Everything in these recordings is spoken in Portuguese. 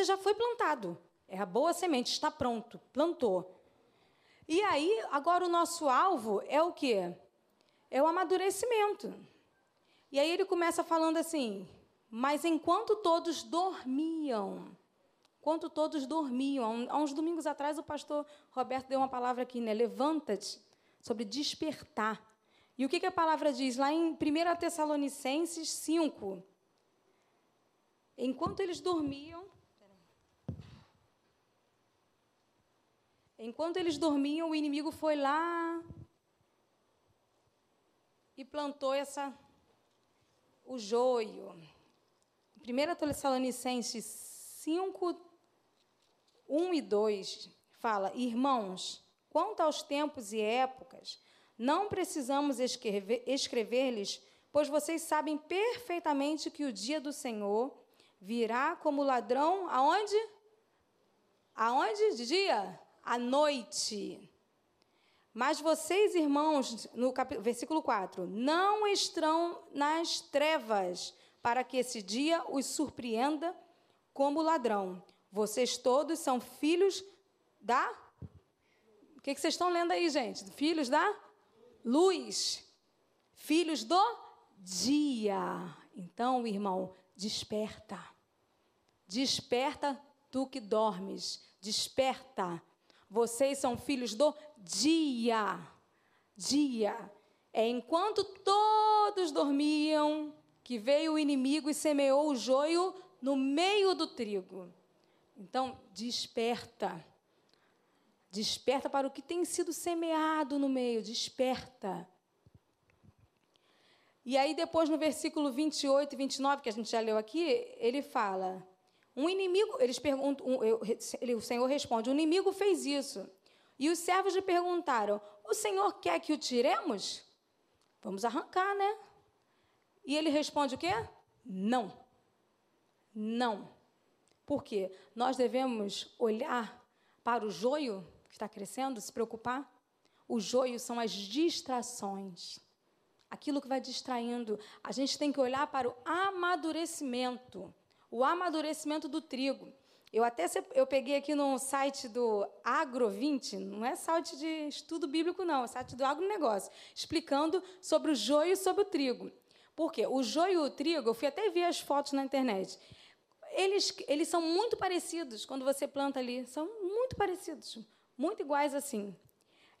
você já foi plantado. É a boa semente, está pronto, plantou. E aí, agora o nosso alvo é o quê? É o amadurecimento. E aí ele começa falando assim: Mas enquanto todos dormiam, enquanto todos dormiam, há uns domingos atrás o pastor Roberto deu uma palavra aqui, né? Levanta-te, sobre despertar. E o que, que a palavra diz lá em 1 Tessalonicenses 5? Enquanto eles dormiam, Enquanto eles dormiam, o inimigo foi lá e plantou essa o joio. 1 Tessalonicenses 5, 1 e 2 fala: Irmãos, quanto aos tempos e épocas, não precisamos escrever-lhes, pois vocês sabem perfeitamente que o dia do Senhor virá como ladrão aonde? Aonde? De dia? À noite. Mas vocês, irmãos, no capítulo, versículo 4, não estão nas trevas, para que esse dia os surpreenda como ladrão. Vocês todos são filhos da. O que, que vocês estão lendo aí, gente? Filhos da luz. Filhos do dia. Então, irmão, desperta. Desperta tu que dormes. Desperta vocês são filhos do dia. Dia. É enquanto todos dormiam que veio o inimigo e semeou o joio no meio do trigo. Então, desperta. Desperta para o que tem sido semeado no meio, desperta. E aí, depois, no versículo 28 e 29, que a gente já leu aqui, ele fala: um inimigo, eles perguntam, um, eu, ele, o Senhor responde: o inimigo fez isso. E os servos lhe perguntaram: O Senhor quer que o tiremos? Vamos arrancar, né? E ele responde o quê? Não. Não. Por quê? Nós devemos olhar para o joio que está crescendo, se preocupar. O joio são as distrações. Aquilo que vai distraindo. A gente tem que olhar para o amadurecimento o amadurecimento do trigo. Eu até eu peguei aqui no site do Agro20, não é site de estudo bíblico, não, é site do agronegócio, explicando sobre o joio e sobre o trigo. Por quê? O joio e o trigo, eu fui até ver as fotos na internet. Eles, eles são muito parecidos quando você planta ali, são muito parecidos, muito iguais assim.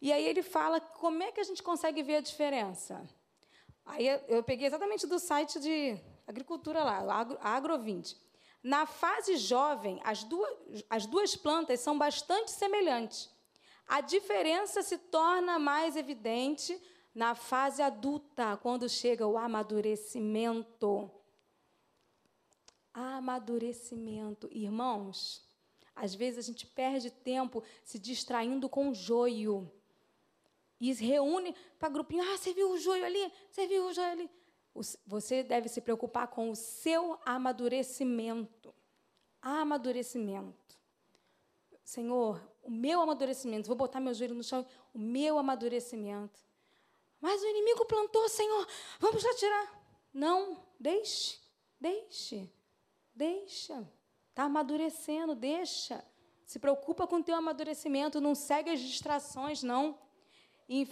E aí ele fala como é que a gente consegue ver a diferença. Aí eu peguei exatamente do site de agricultura lá, agro, agro 20. Na fase jovem, as duas, as duas plantas são bastante semelhantes. A diferença se torna mais evidente na fase adulta, quando chega o amadurecimento. Amadurecimento. Irmãos, às vezes a gente perde tempo se distraindo com o joio. E reúne para grupinho. Ah, você viu o joio ali? Você viu o joio ali? Você deve se preocupar com o seu amadurecimento. Amadurecimento. Senhor, o meu amadurecimento, vou botar meu joelho no chão, o meu amadurecimento. Mas o inimigo plantou, Senhor, vamos lá tirar. Não, deixe, deixe, deixa. Está amadurecendo, deixa. Se preocupa com o teu amadurecimento, não segue as distrações, não. Em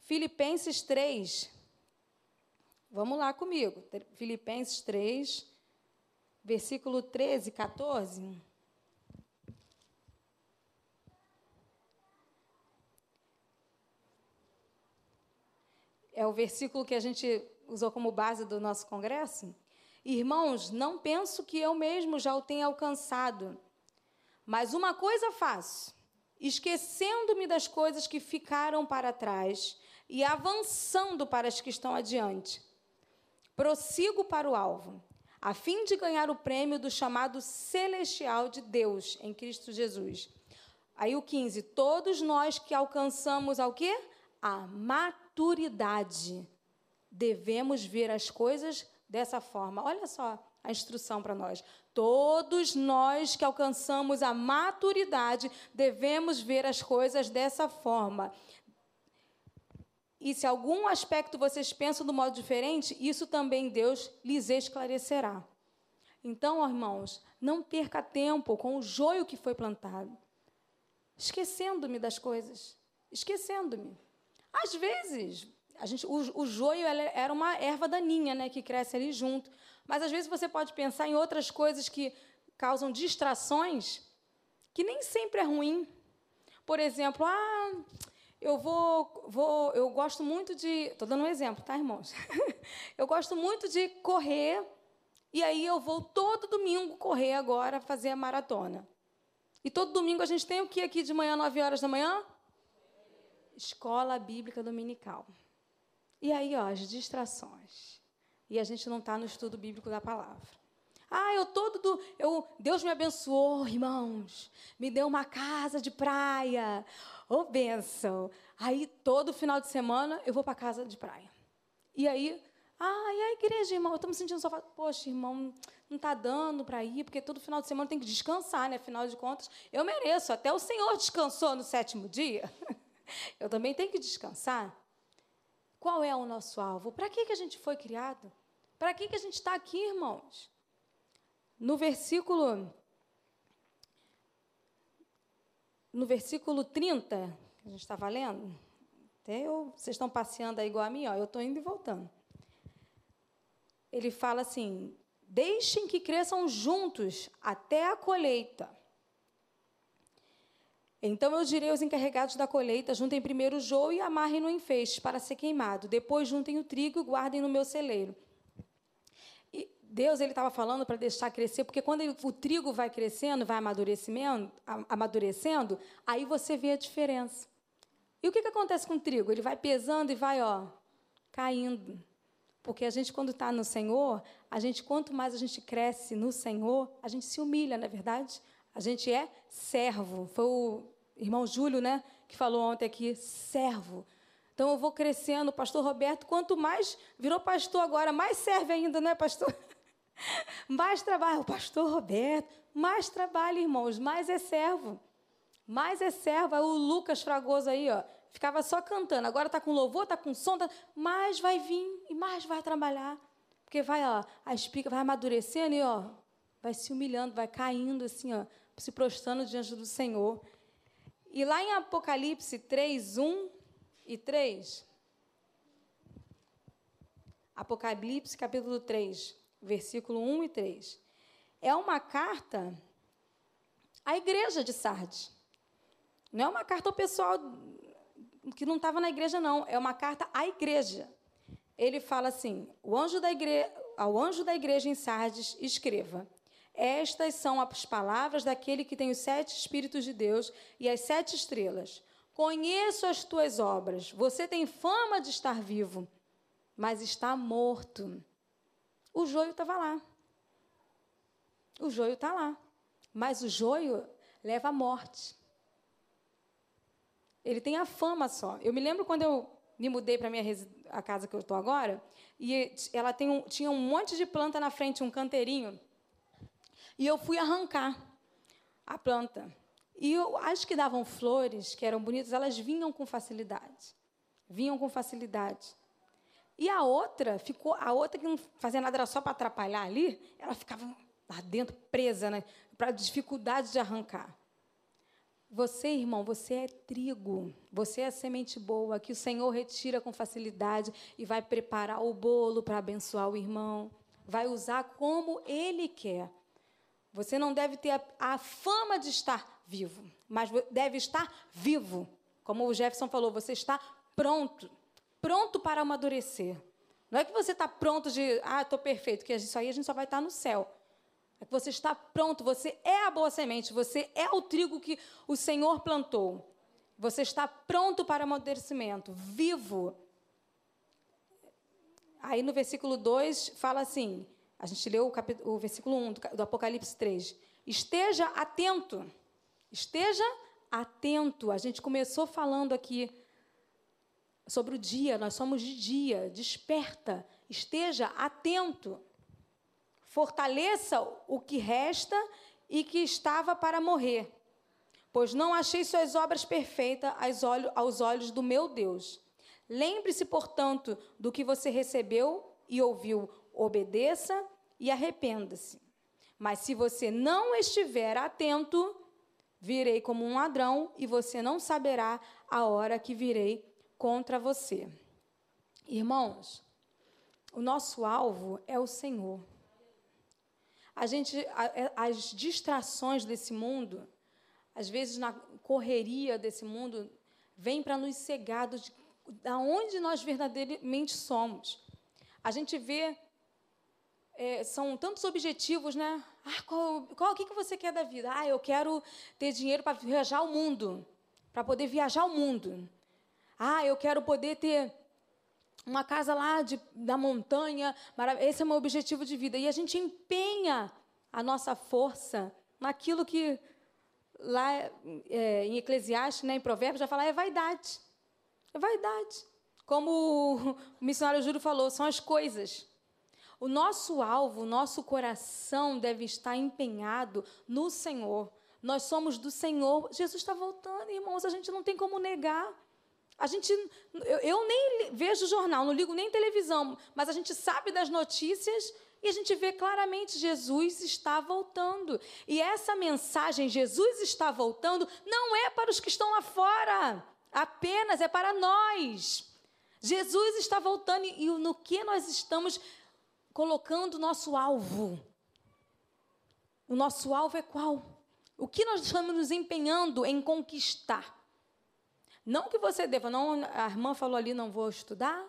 Filipenses 3, Vamos lá comigo. Filipenses 3, versículo 13, 14. É o versículo que a gente usou como base do nosso congresso. Irmãos, não penso que eu mesmo já o tenha alcançado, mas uma coisa faço, esquecendo-me das coisas que ficaram para trás e avançando para as que estão adiante prossigo para o alvo, a fim de ganhar o prêmio do chamado celestial de Deus em Cristo Jesus. Aí o 15, todos nós que alcançamos ao quê? A maturidade. Devemos ver as coisas dessa forma. Olha só a instrução para nós. Todos nós que alcançamos a maturidade devemos ver as coisas dessa forma. E se algum aspecto vocês pensam do modo diferente, isso também Deus lhes esclarecerá. Então, ó, irmãos, não perca tempo com o joio que foi plantado, esquecendo-me das coisas, esquecendo-me. Às vezes, a gente, o, o joio era uma erva daninha, né, que cresce ali junto. Mas às vezes você pode pensar em outras coisas que causam distrações, que nem sempre é ruim. Por exemplo, ah, eu vou, vou, eu gosto muito de, estou dando um exemplo, tá, irmãos? eu gosto muito de correr e aí eu vou todo domingo correr agora fazer a maratona. E todo domingo a gente tem o que aqui de manhã, 9 horas da manhã? Escola Bíblica Dominical. E aí, ó, as distrações. E a gente não está no estudo bíblico da palavra. Ah, eu todo do, eu Deus me abençoou, irmãos. Me deu uma casa de praia. Ô, oh, bênção. Aí todo final de semana eu vou para casa de praia. E aí, ah, e a igreja, irmão? Eu estou me sentindo só, poxa, irmão, não está dando para ir, porque todo final de semana tem que descansar, né? Afinal de contas, eu mereço. Até o Senhor descansou no sétimo dia. eu também tenho que descansar. Qual é o nosso alvo? Para que, que a gente foi criado? Para que, que a gente está aqui, irmãos? No versículo. No versículo 30, que a gente estava lendo, até eu, vocês estão passeando aí igual a mim, ó, eu estou indo e voltando. Ele fala assim: deixem que cresçam juntos até a colheita. Então eu direi aos encarregados da colheita: juntem primeiro o joio e amarrem-no em feixes para ser queimado. Depois juntem o trigo e guardem no meu celeiro. Deus ele estava falando para deixar crescer, porque quando ele, o trigo vai crescendo, vai amadurecendo, amadurecendo, aí você vê a diferença. E o que, que acontece com o trigo? Ele vai pesando e vai ó, caindo. Porque a gente, quando está no Senhor, a gente, quanto mais a gente cresce no Senhor, a gente se humilha, não é verdade? A gente é servo. Foi o irmão Júlio, né, que falou ontem aqui, servo. Então eu vou crescendo, pastor Roberto, quanto mais virou pastor agora, mais serve ainda, né, pastor? Mais trabalho, o pastor Roberto, mais trabalho, irmãos, mais é servo. Mais é servo. o Lucas Fragoso aí, ó, ficava só cantando. Agora está com louvor, está com som, tá... mais vai vir e mais vai trabalhar. Porque vai, ó, a espiga vai amadurecendo e ó, vai se humilhando, vai caindo assim, ó, se prostrando diante do Senhor. E lá em Apocalipse 3, 1 e 3, Apocalipse capítulo 3, versículo 1 e 3, é uma carta à igreja de Sardes. Não é uma carta ao pessoal que não estava na igreja, não. É uma carta à igreja. Ele fala assim: o anjo da igre... ao anjo da igreja em Sardes, escreva. Estas são as palavras daquele que tem os sete Espíritos de Deus e as sete estrelas. Conheço as tuas obras. Você tem fama de estar vivo, mas está morto. O joio estava lá. O joio está lá. Mas o joio leva à morte. Ele tem a fama só. Eu me lembro quando eu me mudei para a casa que eu estou agora, e ela um, tinha um monte de planta na frente, um canteirinho. E eu fui arrancar a planta. E eu, as que davam flores, que eram bonitas, elas vinham com facilidade. Vinham com facilidade. E a outra ficou, a outra que não fazia nada era só para atrapalhar ali, ela ficava lá dentro presa, né, para dificuldade de arrancar. Você, irmão, você é trigo, você é semente boa que o Senhor retira com facilidade e vai preparar o bolo para abençoar o irmão, vai usar como ele quer. Você não deve ter a, a, fama de estar vivo, mas deve estar vivo. Como o Jefferson falou, você está pronto, pronto para amadurecer. Não é que você está pronto de, ah, estou perfeito, que isso aí a gente só vai estar no céu. É que você está pronto, você é a boa semente, você é o trigo que o Senhor plantou. Você está pronto para amadurecimento, vivo. Aí no versículo 2 fala assim: a gente leu o, capítulo, o versículo 1 do, do Apocalipse 3. Esteja atento. Esteja atento. A gente começou falando aqui sobre o dia, nós somos de dia, desperta, esteja atento. Fortaleça o que resta e que estava para morrer, pois não achei suas obras perfeitas aos olhos do meu Deus. Lembre-se, portanto, do que você recebeu e ouviu, obedeça e arrependa-se. Mas se você não estiver atento, virei como um ladrão e você não saberá a hora que virei contra você. Irmãos, o nosso alvo é o Senhor. A gente, é, as distrações desse mundo, às vezes na correria desse mundo, vem para nos cegar de, de onde nós verdadeiramente somos. A gente vê é, são tantos objetivos, né? Ah, qual, qual o que, que você quer da vida? Ah, eu quero ter dinheiro para viajar o mundo, para poder viajar o mundo. Ah, eu quero poder ter uma casa lá de, da montanha. Esse é o meu objetivo de vida. E a gente empenha a nossa força naquilo que lá é, em Eclesiastes, né, em Provérbios, já fala é vaidade. É vaidade. Como o missionário Júlio falou, são as coisas. O nosso alvo, o nosso coração deve estar empenhado no Senhor. Nós somos do Senhor. Jesus está voltando, irmãos, a gente não tem como negar. A gente, eu, eu nem vejo jornal, não ligo nem televisão, mas a gente sabe das notícias e a gente vê claramente Jesus está voltando. E essa mensagem, Jesus está voltando, não é para os que estão lá fora, apenas é para nós. Jesus está voltando e no que nós estamos colocando o nosso alvo? O nosso alvo é qual? O que nós estamos nos empenhando em conquistar? Não que você deva, não, a irmã falou ali, não vou estudar,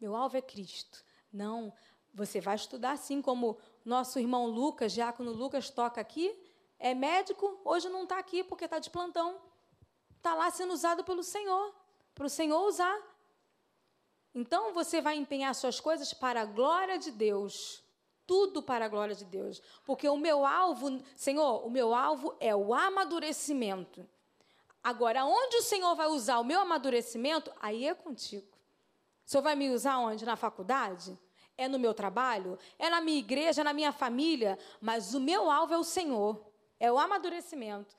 meu alvo é Cristo. Não, você vai estudar sim, como nosso irmão Lucas, Diácono Lucas, toca aqui, é médico, hoje não está aqui porque está de plantão. Está lá sendo usado pelo Senhor, para o Senhor usar. Então você vai empenhar suas coisas para a glória de Deus. Tudo para a glória de Deus. Porque o meu alvo, Senhor, o meu alvo é o amadurecimento. Agora, onde o Senhor vai usar o meu amadurecimento, aí é contigo. O Senhor vai me usar onde? Na faculdade? É no meu trabalho? É na minha igreja, é na minha família? Mas o meu alvo é o Senhor. É o amadurecimento.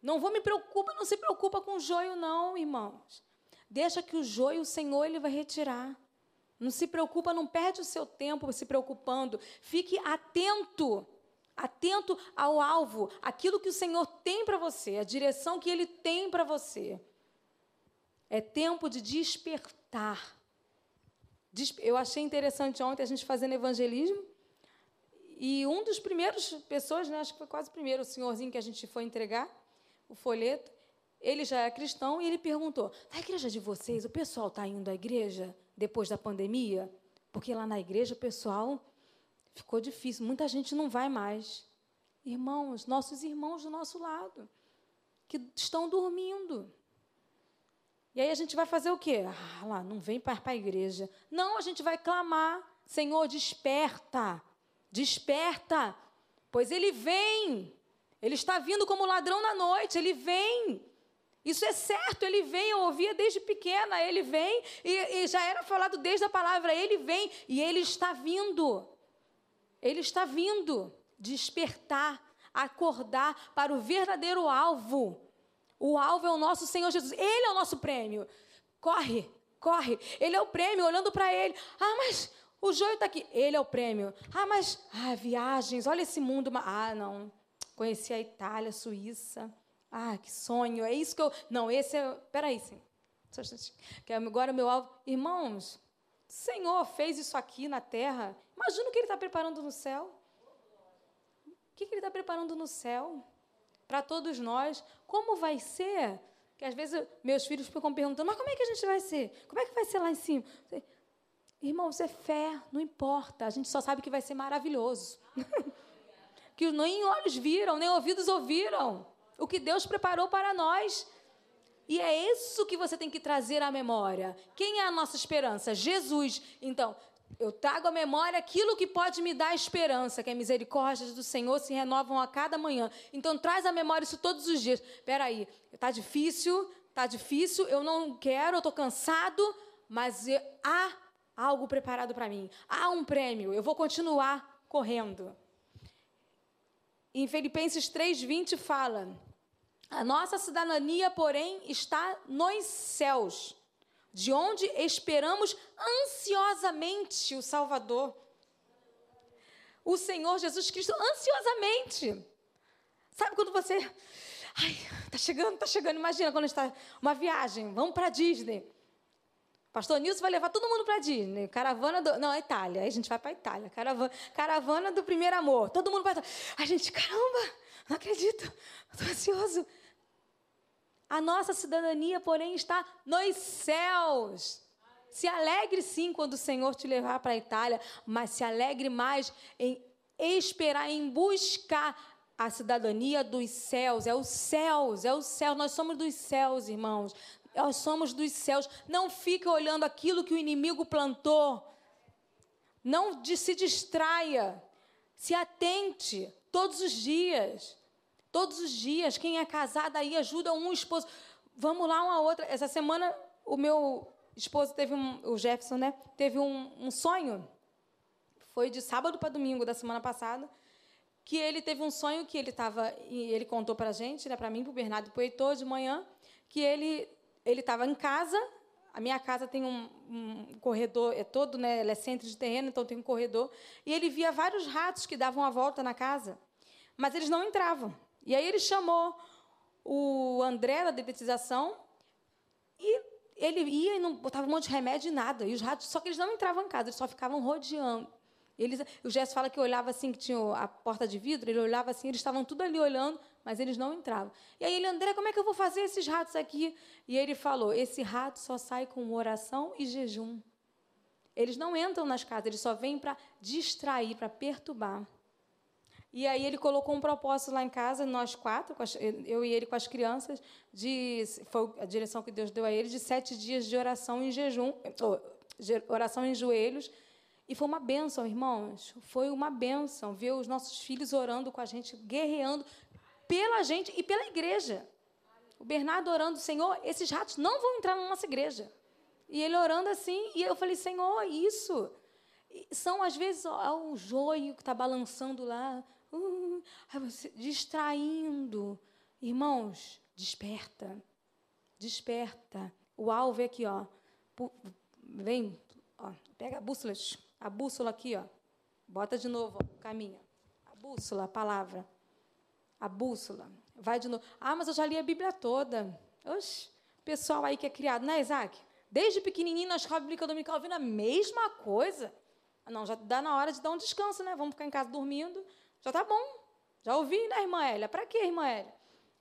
Não vou me preocupar, não se preocupa com o joio, não, irmãos. Deixa que o joio, o Senhor, ele vai retirar. Não se preocupa, não perde o seu tempo se preocupando. Fique atento atento ao alvo, aquilo que o Senhor tem para você, a direção que Ele tem para você. É tempo de despertar. Eu achei interessante ontem a gente fazendo evangelismo. E um dos primeiros pessoas, né, acho que foi quase o primeiro, o senhorzinho que a gente foi entregar o folheto, ele já é cristão e ele perguntou: na igreja de vocês, o pessoal está indo à igreja depois da pandemia? Porque lá na igreja o pessoal ficou difícil, muita gente não vai mais. Irmãos, nossos irmãos do nosso lado, que estão dormindo. E aí a gente vai fazer o quê? Ah, lá, não vem para a igreja. Não, a gente vai clamar: Senhor, desperta, desperta, pois ele vem. Ele está vindo como ladrão na noite, ele vem. Isso é certo, ele vem, eu ouvia desde pequena, ele vem, e, e já era falado desde a palavra, ele vem, e ele está vindo. Ele está vindo despertar, acordar para o verdadeiro alvo. O alvo é o nosso Senhor Jesus. Ele é o nosso prêmio. Corre, corre. Ele é o prêmio, olhando para ele. Ah, mas o joio está aqui. Ele é o prêmio. Ah, mas ah, viagens, olha esse mundo. Ah, não. Conheci a Itália, a Suíça. Ah, que sonho. É isso que eu. Não, esse é. Peraí, sim. Agora o meu alvo. Irmãos, Senhor fez isso aqui na terra. Imagina o que Ele está preparando no céu. O que Ele está preparando no céu? Para todos nós. Como vai ser? Que às vezes meus filhos ficam perguntando, mas como é que a gente vai ser? Como é que vai ser lá em cima? Irmãos, é fé, não importa. A gente só sabe que vai ser maravilhoso. que nem olhos viram, nem ouvidos ouviram. O que Deus preparou para nós. E é isso que você tem que trazer à memória. Quem é a nossa esperança? Jesus. Então, eu trago à memória aquilo que pode me dar esperança, que é a misericórdia do Senhor se renovam a cada manhã. Então, traz à memória isso todos os dias. Espera aí, está difícil, está difícil, eu não quero, eu estou cansado, mas há algo preparado para mim. Há um prêmio, eu vou continuar correndo. Em Filipenses 3,20 fala a nossa cidadania, porém, está nos céus, de onde esperamos ansiosamente o Salvador. o Senhor Jesus Cristo ansiosamente. Sabe quando você. Ai, tá chegando, tá chegando. Imagina quando está uma viagem, vamos para Disney. Pastor Nilson vai levar todo mundo para Disney. Caravana do. Não, é Itália. Aí a gente vai para Itália. Caravana, caravana do primeiro amor. Todo mundo vai. A gente, caramba, não acredito. Estou ansioso. A nossa cidadania, porém, está nos céus. Se alegre sim quando o Senhor te levar para a Itália, mas se alegre mais em esperar, em buscar a cidadania dos céus. É os céus, é o céu. Nós somos dos céus, irmãos. Nós somos dos céus. Não fica olhando aquilo que o inimigo plantou. Não se distraia. Se atente todos os dias. Todos os dias. Quem é casado aí ajuda um esposo. Vamos lá uma outra. Essa semana o meu esposo teve um, o Jefferson, né? Teve um, um sonho. Foi de sábado para domingo da semana passada que ele teve um sonho que ele estava ele contou para a gente, né, para mim, para o Bernardo e para o Heitor de manhã, que ele ele estava em casa. A minha casa tem um, um, corredor, é todo, né? Ela é centro de terreno, então tem um corredor. E ele via vários ratos que davam a volta na casa, mas eles não entravam. E aí ele chamou o André da dedetização e ele ia e não botava um monte de remédio e nada. E os ratos, só que eles não entravam em casa, eles só ficavam rodeando. Eles, o Gesso fala que olhava assim, que tinha a porta de vidro, ele olhava assim, eles estavam tudo ali olhando, mas eles não entravam. E aí ele, André, como é que eu vou fazer esses ratos aqui? E ele falou: esse rato só sai com oração e jejum. Eles não entram nas casas, eles só vêm para distrair, para perturbar. E aí ele colocou um propósito lá em casa, nós quatro, eu e ele com as crianças, de, foi a direção que Deus deu a ele, de sete dias de oração em jejum, oração em joelhos. E foi uma bênção, irmãos. Foi uma bênção ver os nossos filhos orando com a gente, guerreando, pela gente e pela igreja. O Bernardo orando, Senhor, esses ratos não vão entrar na nossa igreja. E ele orando assim, e eu falei, Senhor, isso. são, às vezes, ó, o joio que está balançando lá, uh, distraindo. Irmãos, desperta. Desperta. O alvo é aqui, ó. Vem, ó, pega a bússola, a bússola aqui, ó. Bota de novo, ó, caminha. A bússola, a palavra a bússola. Vai de novo. Ah, mas eu já li a Bíblia toda. Oxe, pessoal aí que é criado, né, Isaac? Desde pequenininho na escola bíblica dominical ouvindo a mesma coisa. Ah, não, já dá na hora de dar um descanso, né? Vamos ficar em casa dormindo. Já tá bom. Já ouvi, né, irmã Elia? Para quê, irmã Elia?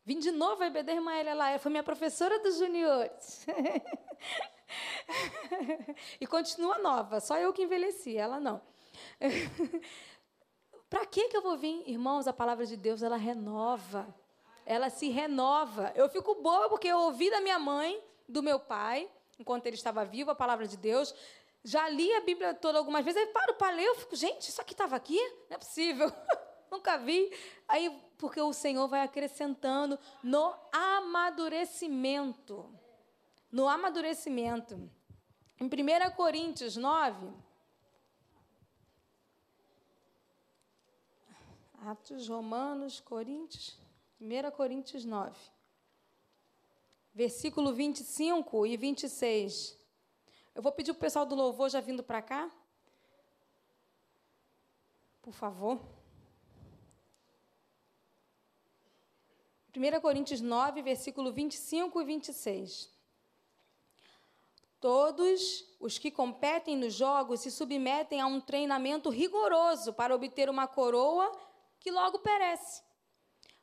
Vim de novo a EBD, irmã Elia lá. Ela foi minha professora dos juniores. e continua nova. Só eu que envelheci, ela não. Para que que eu vou vir? Irmãos, a palavra de Deus, ela renova. Ela se renova. Eu fico boa porque eu ouvi da minha mãe, do meu pai, enquanto ele estava vivo, a palavra de Deus. Já li a Bíblia toda algumas vezes, aí paro para ler, eu fico, gente, isso aqui estava aqui? Não é possível. Nunca vi. Aí, porque o Senhor vai acrescentando no amadurecimento. No amadurecimento. Em 1 Coríntios 9, Atos, Romanos, Coríntios, 1 Coríntios 9. Versículo 25 e 26. Eu vou pedir o pessoal do louvor já vindo para cá. Por favor. 1 Coríntios 9, versículo 25 e 26. Todos os que competem nos jogos se submetem a um treinamento rigoroso para obter uma coroa que logo perece.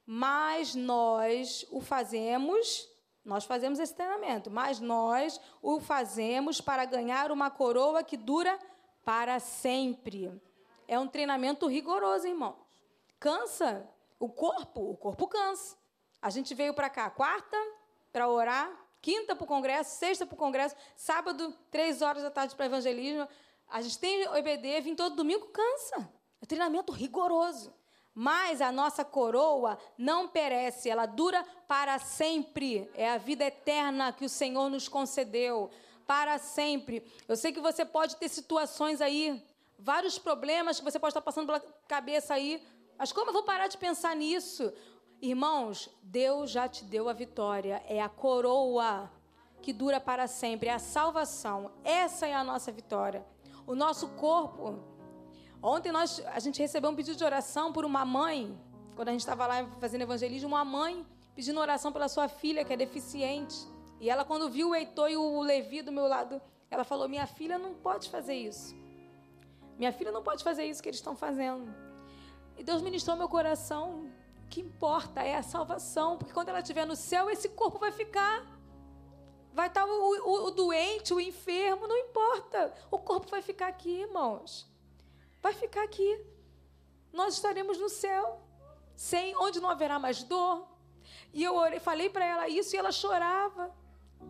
Mas nós o fazemos, nós fazemos esse treinamento, mas nós o fazemos para ganhar uma coroa que dura para sempre. É um treinamento rigoroso, irmãos. Cansa o corpo, o corpo cansa. A gente veio para cá quarta para orar, quinta para o congresso, sexta para o congresso, sábado, três horas da tarde para evangelismo. A gente tem EBD, vim todo domingo, cansa. É treinamento rigoroso. Mas a nossa coroa não perece, ela dura para sempre. É a vida eterna que o Senhor nos concedeu. Para sempre. Eu sei que você pode ter situações aí, vários problemas que você pode estar passando pela cabeça aí. Mas como eu vou parar de pensar nisso? Irmãos, Deus já te deu a vitória. É a coroa que dura para sempre. É a salvação. Essa é a nossa vitória. O nosso corpo Ontem nós, a gente recebeu um pedido de oração por uma mãe, quando a gente estava lá fazendo evangelismo, uma mãe pedindo oração pela sua filha que é deficiente. E ela, quando viu o Heitor e o Levi do meu lado, ela falou: Minha filha não pode fazer isso. Minha filha não pode fazer isso que eles estão fazendo. E Deus ministrou meu coração. Que importa é a salvação, porque quando ela estiver no céu, esse corpo vai ficar. Vai estar o, o, o doente, o enfermo, não importa. O corpo vai ficar aqui, irmãos. Vai ficar aqui. Nós estaremos no céu, sem onde não haverá mais dor. E eu orei, falei para ela isso e ela chorava.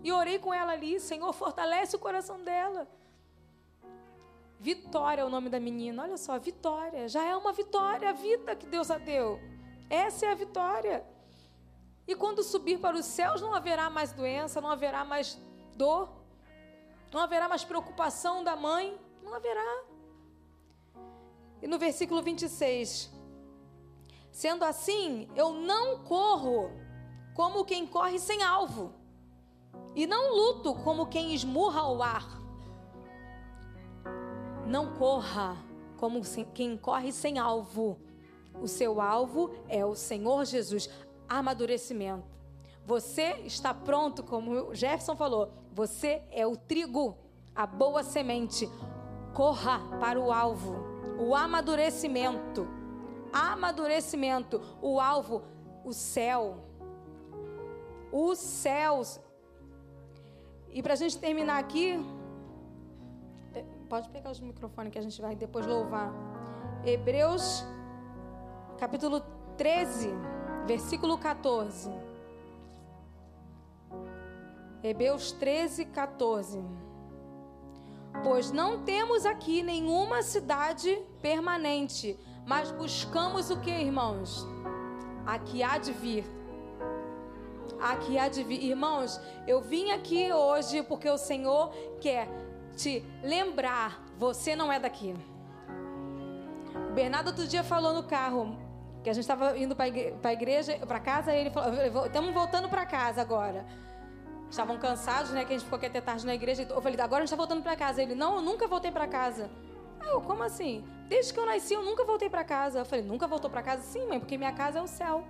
E orei com ela ali, Senhor, fortalece o coração dela. Vitória é o nome da menina. Olha só, Vitória. Já é uma vitória a vida que Deus a deu. Essa é a vitória. E quando subir para os céus, não haverá mais doença, não haverá mais dor, não haverá mais preocupação da mãe. Não haverá. E no versículo 26, sendo assim, eu não corro como quem corre sem alvo, e não luto como quem esmurra o ar. Não corra como quem corre sem alvo. O seu alvo é o Senhor Jesus. Amadurecimento. Você está pronto, como Jefferson falou. Você é o trigo, a boa semente. Corra para o alvo. O amadurecimento. Amadurecimento. O alvo, o céu. Os céus. E para a gente terminar aqui, Pode pegar os microfones que a gente vai depois louvar. Hebreus, capítulo 13, versículo 14. Hebreus 13, 14. Pois não temos aqui nenhuma cidade permanente, mas buscamos o que, irmãos? A que há de vir. A que há de vir. Irmãos, eu vim aqui hoje porque o Senhor quer te lembrar, você não é daqui. O Bernardo outro dia falou no carro que a gente estava indo para a igreja, para casa, e ele falou: estamos voltando para casa agora. Estavam cansados, né? Que a gente ficou aqui até tarde na igreja. Eu falei: agora a gente está voltando para casa. Ele: não, eu nunca voltei para casa. Eu, como assim? Desde que eu nasci, eu nunca voltei para casa. Eu falei: nunca voltou para casa? Sim, mãe, porque minha casa é o céu.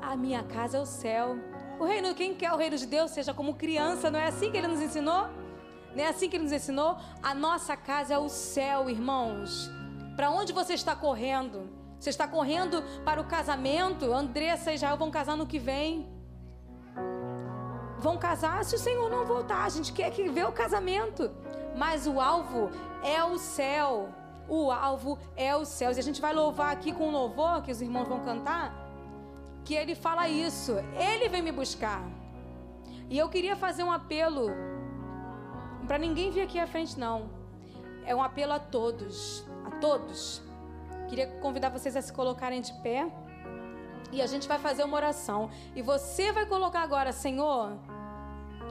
A minha casa é o céu. O reino, quem quer o reino de Deus, seja como criança, não é assim que ele nos ensinou? Não é assim que ele nos ensinou? A nossa casa é o céu, irmãos. Para onde você está correndo? Você está correndo para o casamento? Andressa e Jael vão casar no que vem. Vão casar se o Senhor não voltar. A gente quer que vê o casamento. Mas o alvo é o céu. O alvo é os céus. E a gente vai louvar aqui com o louvor que os irmãos vão cantar que ele fala isso. Ele vem me buscar. E eu queria fazer um apelo para ninguém vir aqui à frente não. É um apelo a todos, todos. Queria convidar vocês a se colocarem de pé. E a gente vai fazer uma oração. E você vai colocar agora, Senhor,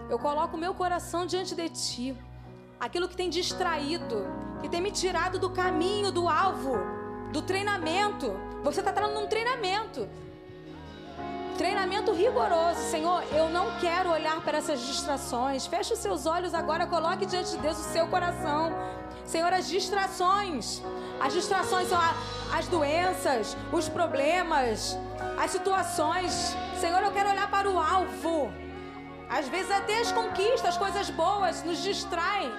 eu coloco o meu coração diante de ti. Aquilo que tem distraído, que tem me tirado do caminho, do alvo, do treinamento. Você está entrando num treinamento. Treinamento rigoroso. Senhor, eu não quero olhar para essas distrações. Feche os seus olhos agora, coloque diante de Deus o seu coração. Senhor, as distrações. As distrações são as doenças, os problemas, as situações. Senhor, eu quero olhar para o alvo. Às vezes até as conquistas, as coisas boas nos distraem.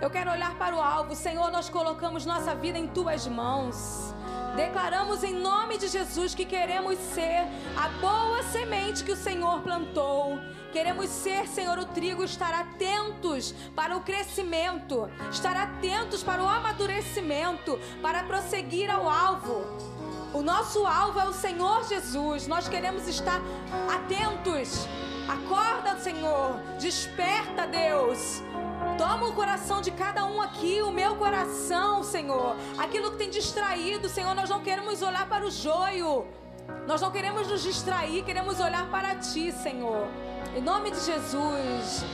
Eu quero olhar para o alvo. Senhor, nós colocamos nossa vida em tuas mãos. Declaramos em nome de Jesus que queremos ser a boa semente que o Senhor plantou. Queremos ser, Senhor, o trigo, estar atentos para o crescimento, estar atentos para o amadurecimento, para prosseguir ao alvo. O nosso alvo é o Senhor Jesus. Nós queremos estar atentos. Acorda, Senhor. Desperta, Deus. Toma o coração de cada um aqui, o meu coração, Senhor. Aquilo que tem distraído, Senhor, nós não queremos olhar para o joio. Nós não queremos nos distrair, queremos olhar para Ti, Senhor. Em nome de Jesus.